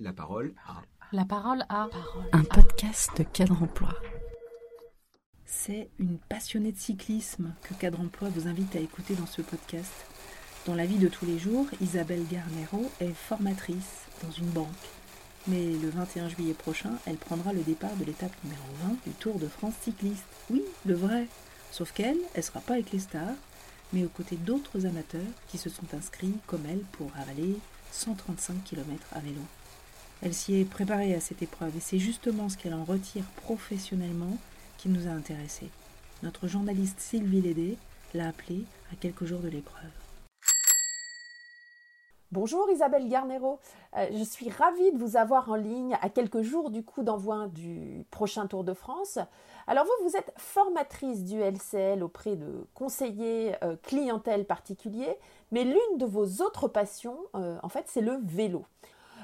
La parole à... La parole à... Un podcast de Cadre Emploi. C'est une passionnée de cyclisme que Cadre Emploi vous invite à écouter dans ce podcast. Dans la vie de tous les jours, Isabelle Garnero est formatrice dans une banque. Mais le 21 juillet prochain, elle prendra le départ de l'étape numéro 20 du Tour de France cycliste. Oui, le vrai. Sauf qu'elle, elle sera pas avec les stars, mais aux côtés d'autres amateurs qui se sont inscrits comme elle pour avaler 135 km à vélo. Elle s'y est préparée à cette épreuve et c'est justement ce qu'elle en retire professionnellement qui nous a intéressés. Notre journaliste Sylvie Lédé l'a appelée à quelques jours de l'épreuve. Bonjour Isabelle Garnero, euh, je suis ravie de vous avoir en ligne à quelques jours du coup d'envoi du prochain Tour de France. Alors vous, vous êtes formatrice du LCL auprès de conseillers euh, clientèle particuliers, mais l'une de vos autres passions, euh, en fait, c'est le vélo.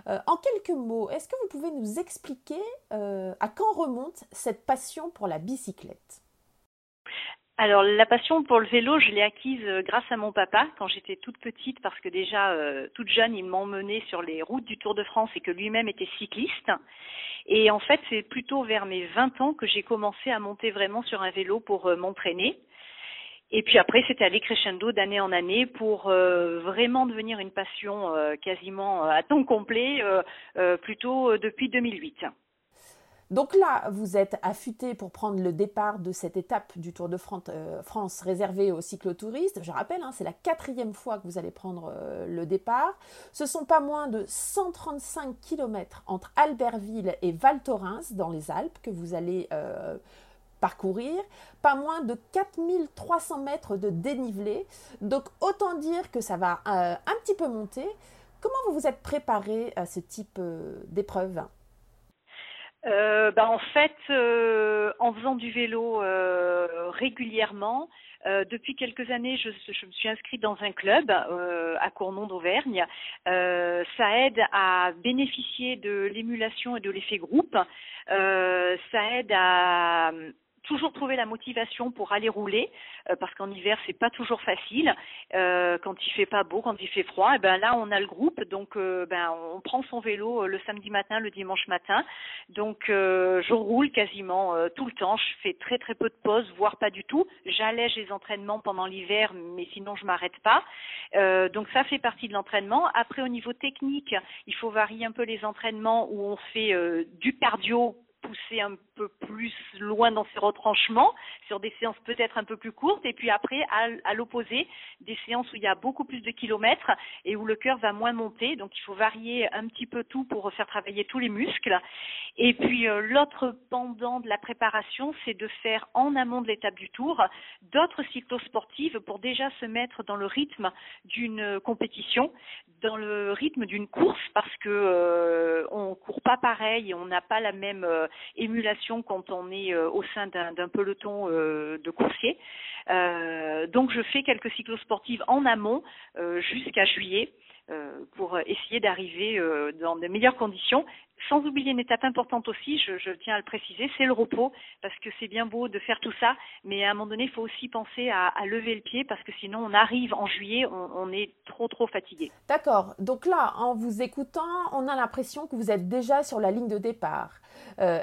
En quelques mots, est-ce que vous pouvez nous expliquer à quand remonte cette passion pour la bicyclette? Alors la passion pour le vélo, je l'ai acquise euh, grâce à mon papa quand j'étais toute petite parce que déjà euh, toute jeune, il m'emmenait sur les routes du Tour de France et que lui-même était cycliste. Et en fait, c'est plutôt vers mes 20 ans que j'ai commencé à monter vraiment sur un vélo pour euh, m'entraîner. Et puis après, c'était aller crescendo d'année en année pour vraiment devenir une passion quasiment à temps complet, plutôt depuis 2008. Donc là, vous êtes affûté pour prendre le départ de cette étape du Tour de France, euh, réservée aux cyclotouristes. Je rappelle, hein, c'est la quatrième fois que vous allez prendre euh, le départ. Ce sont pas moins de 135 km entre Albertville et Val Thorens dans les Alpes que vous allez euh, parcourir. Pas moins de 4300 mètres de dénivelé. Donc autant dire que ça va un petit peu monter. Comment vous vous êtes préparé à ce type d'épreuve? Euh, bah, en fait, euh, en faisant du vélo euh, régulièrement, depuis quelques années, je, je, me suis inscrite dans un club à Cournon d'Auvergne. ça aide à bénéficier de l'émulation et de l'effet groupe. ça aide à toujours trouver la motivation pour aller rouler euh, parce qu'en hiver c'est pas toujours facile. Euh, quand il fait pas beau quand il fait froid et ben là on a le groupe. Donc euh, ben on prend son vélo le samedi matin le dimanche matin. Donc je roule quasiment tout le temps. Je fais très très peu de pauses voire pas du tout. J'allège les entraînements pendant l'hiver mais sinon je m'arrête pas. Donc ça fait partie de l'entraînement. Après au niveau technique il faut varier un peu les entraînements où on fait du cardio pousser un peu plus loin dans ses retranchements, sur des séances peut-être un peu plus courtes, et puis après, à, l'opposé, des séances où il y a beaucoup plus de kilomètres et où le cœur va moins monter. Donc il faut varier un petit peu tout pour faire travailler tous les muscles. Et puis euh, l'autre pendant de la préparation, c'est de faire en amont de l'étape du tour d'autres cyclosportives pour déjà se mettre dans le rythme d'une compétition, dans le rythme d'une course, parce que euh, on court pas pareil, on n'a pas la même euh, émulation quand on est euh, au sein d'un peloton euh, de coursiers. Euh, donc je fais quelques cyclosportives en amont jusqu'à juillet. pour essayer d'arriver dans de meilleures conditions. Sans oublier une étape importante aussi, je, tiens à le préciser, c'est le repos, parce que c'est bien beau de faire tout ça, mais à un moment donné, il faut aussi penser à, lever le pied, parce que sinon on arrive en juillet, on, est trop trop fatigué. D'accord. Donc là, en vous écoutant, on a l'impression que vous êtes déjà sur la ligne de départ.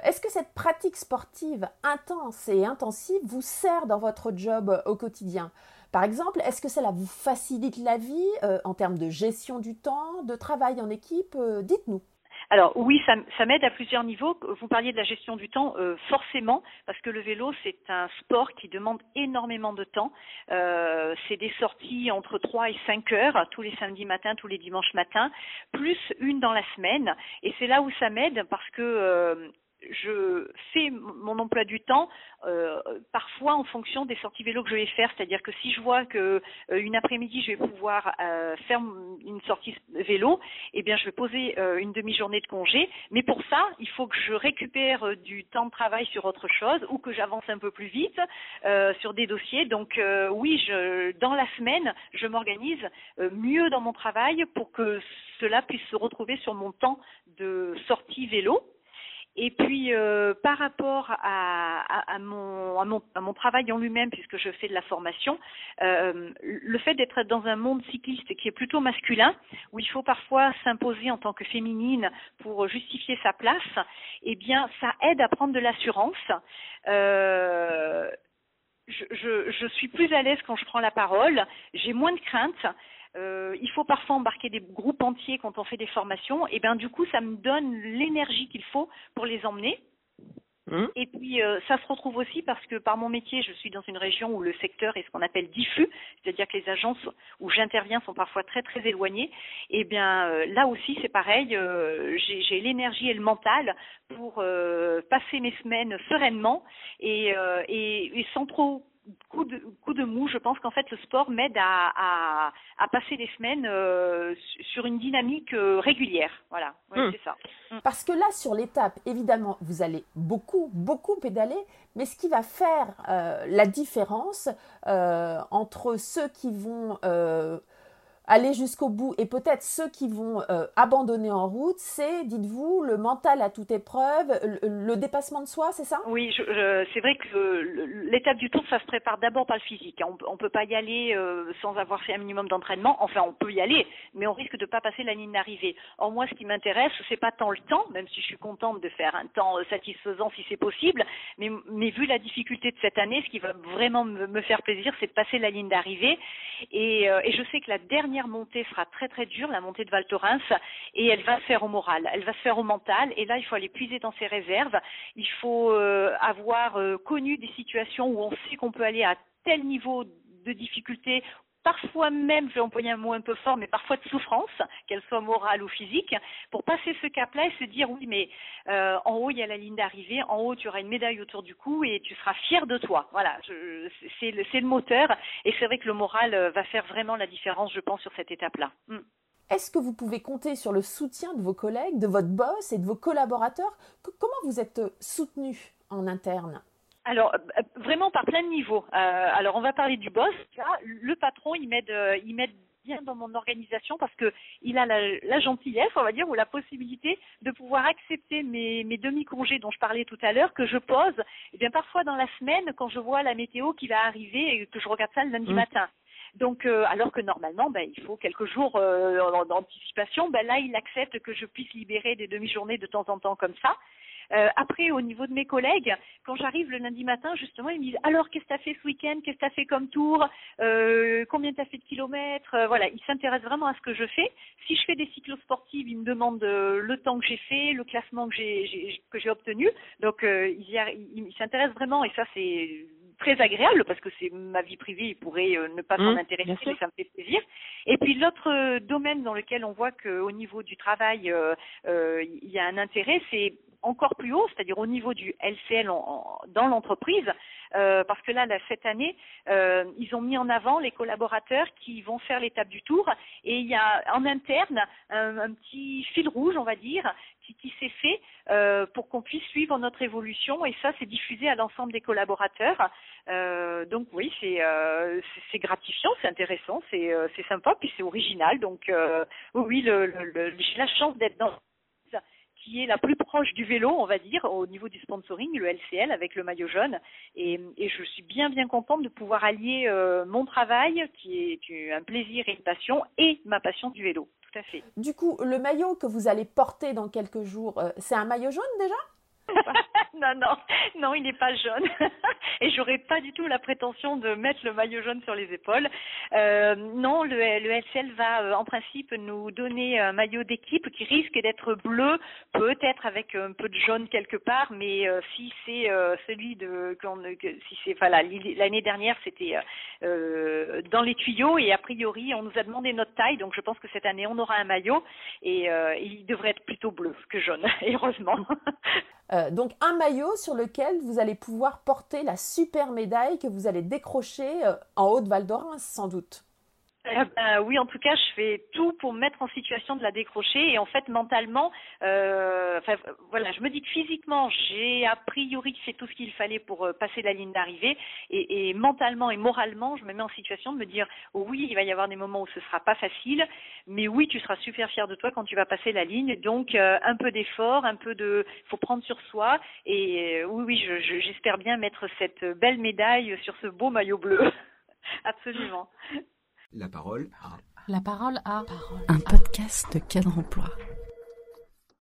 Est-ce que cette pratique sportive intense et intensive vous sert dans votre job au quotidien? Par exemple, est-ce que cela vous facilite la vie euh, en termes de gestion du temps, de travail en équipe euh, Dites-nous. Alors oui, ça, m'aide à plusieurs niveaux. Vous parliez de la gestion du temps, forcément, parce que le vélo, c'est un sport qui demande énormément de temps. c'est des sorties entre 3 et 5 heures, tous les samedis matins, tous les dimanches matins, plus une dans la semaine. Et c'est là où ça m'aide, parce que je fais mon emploi du temps euh, parfois en fonction des sorties vélo que je vais faire. C'est-à-dire que si je vois que euh, une après-midi je vais pouvoir euh, faire une sortie vélo, eh bien je vais poser une demi-journée de congé. Mais pour ça, il faut que je récupère du temps de travail sur autre chose ou que j'avance un peu plus vite sur des dossiers. Donc oui, je, dans la semaine, je m'organise mieux dans mon travail pour que cela puisse se retrouver sur mon temps de sortie vélo. Et puis euh, par rapport à, à, mon, à, mon, à, mon, travail en lui-même, puisque je fais de la formation, euh, le fait d'être dans un monde cycliste qui est plutôt masculin, où il faut parfois s'imposer en tant que féminine pour justifier sa place, eh bien ça aide à prendre de l'assurance. Euh, je, je, je, suis plus à l'aise quand je prends la parole, j'ai moins de crainte. Euh, il faut parfois embarquer des groupes entiers quand on fait des formations, et bien du coup ça me donne l'énergie qu'il faut pour les emmener. Mmh. Et puis euh, ça se retrouve aussi parce que par mon métier, je suis dans une région où le secteur est ce qu'on appelle diffus, c'est-à-dire que les agences où j'interviens sont parfois très très éloignées. Et bien euh, là aussi c'est pareil, euh, j'ai l'énergie et le mental pour passer mes semaines sereinement et, et, et sans trop coup de, coup de mou, je pense qu'en fait le sport m'aide à, à, passer des semaines euh, sur une dynamique euh, régulière. Voilà, hmm. c'est ça. Hmm. Parce que là, sur l'étape, évidemment, vous allez beaucoup, beaucoup pédaler, mais ce qui va faire euh, la différence entre ceux qui vont aller jusqu'au bout et peut-être ceux qui vont euh, abandonner en route, c'est, dites-vous, le mental à toute épreuve, le, dépassement de soi, c'est ça? Oui, c'est vrai que l'étape du tour, ça se prépare d'abord par le physique. On ne peut pas y aller euh, sans avoir fait un minimum d'entraînement. Enfin, on peut y aller, mais on risque de ne pas passer la ligne d'arrivée. Or, moi, ce qui m'intéresse, c'est pas tant le temps, même si je suis contente de faire un temps euh, satisfaisant si c'est possible, mais, mais, vu la difficulté de cette année, ce qui va vraiment me, faire plaisir, c'est de passer la ligne d'arrivée. Et, et je sais que la dernière montée sera très très dure, la montée de Val Thorens, et elle va se faire au moral, elle va se faire au mental, et là il faut aller puiser dans ses réserves, il faut euh, avoir euh, connu des situations où on sait qu'on peut aller à tel niveau de difficulté parfois même, je vais employer un mot un peu fort, mais parfois de souffrance, qu'elle soit morale ou physique, pour passer ce cap-là et se dire oui, mais euh, en haut il y a la ligne d'arrivée, en haut tu auras une médaille autour du cou et tu seras fier de toi. Voilà, c'est le, moteur et c'est vrai que le moral euh, va faire vraiment la différence, je pense, sur cette étape-là. Mm. Est-ce que vous pouvez compter sur le soutien de vos collègues, de votre boss et de vos collaborateurs? Comment vous êtes soutenu en interne? Alors euh, vraiment par plein de niveaux. Euh, alors on va parler du boss. le patron, il m'aide, euh, il m'aide bien dans mon organisation parce que il a la, gentillesse, on va dire, ou la possibilité de pouvoir accepter mes, mes demi-congés dont je parlais tout à l'heure que je pose. Et eh bien parfois dans la semaine quand je vois la météo qui va arriver et que je regarde ça le lundi mmh. matin. Donc, alors que normalement, ben, il faut quelques jours d'anticipation. Ben, là, il accepte que je puisse libérer des demi-journées de temps en temps comme ça. Euh, après, au niveau de mes collègues, quand j'arrive le lundi matin, justement, ils me disent alors qu'est-ce que tu as fait ce week-end, qu'est-ce que tu as fait comme tour, euh, combien tu as fait de kilomètres, euh, voilà, ils s'intéressent vraiment à ce que je fais. Si je fais des cyclosportives, ils me demandent le temps que j'ai fait, le classement que j'ai que j'ai obtenu. Donc ils s'intéressent vraiment et ça c'est très agréable parce que c'est ma vie privée, ils pourraient ne pas s'en mmh, intéresser, mais ça me fait plaisir. Et puis l'autre domaine dans lequel on voit qu'au niveau du travail, il y a un intérêt, c'est encore plus haut, c'est-à-dire au niveau du LCL dans l'entreprise, euh, parce que là, cette année, euh, ils ont mis en avant les collaborateurs qui vont faire l'étape du tour, et il y a en interne un, petit fil rouge, on va dire, qui, s'est fait euh, pour qu'on puisse suivre notre évolution, et ça, c'est diffusé à l'ensemble des collaborateurs. donc oui, c'est gratifiant, c'est intéressant, c'est sympa, puis c'est original. Donc oui, j'ai la chance d'être dans qui est la plus proche du vélo, on va dire, au niveau du sponsoring, le LCL avec le maillot jaune. Et, je suis bien bien contente de pouvoir allier euh, mon travail, qui est un plaisir et une passion, et ma passion du vélo. Du coup, le maillot que vous allez porter dans quelques jours, euh, c'est un maillot jaune déjà? non, non, non, il n'est pas jaune. Et j'aurais pas du tout la prétention de mettre le maillot jaune sur les épaules. Euh, non, le, le LCL va euh, en principe nous donner un maillot d'équipe qui risque d'être bleu, peut-être avec un peu de jaune quelque part, mais euh, si c'est euh, celui de, si c'est, voilà, l'année dernière c'était dans les tuyaux et a priori on nous a demandé notre taille, donc je pense que cette année on aura un maillot et il devrait être plutôt bleu que jaune, heureusement. Donc un maillot sur lequel vous allez pouvoir porter la super médaille que vous allez décrocher euh, en haut de Val d'Orens sans doute. Eh ben, oui, en tout cas, je fais tout pour me mettre en situation de la décrocher. Et en fait, mentalement, euh, enfin, voilà, je me dis que physiquement, j'ai a priori fait tout ce qu'il fallait pour euh, passer la ligne d'arrivée. Et, mentalement et moralement, je me mets en situation de me dire, oh oui, il va y avoir des moments où ce sera pas facile, mais oui, tu seras super fier de toi quand tu vas passer la ligne. Donc, euh, un peu d'effort, un peu de, faut prendre sur soi. Et euh, oui, oui, j'espère je, bien mettre cette belle médaille sur ce beau maillot bleu. Absolument. La parole à... La parole à... Un podcast de cadre emploi.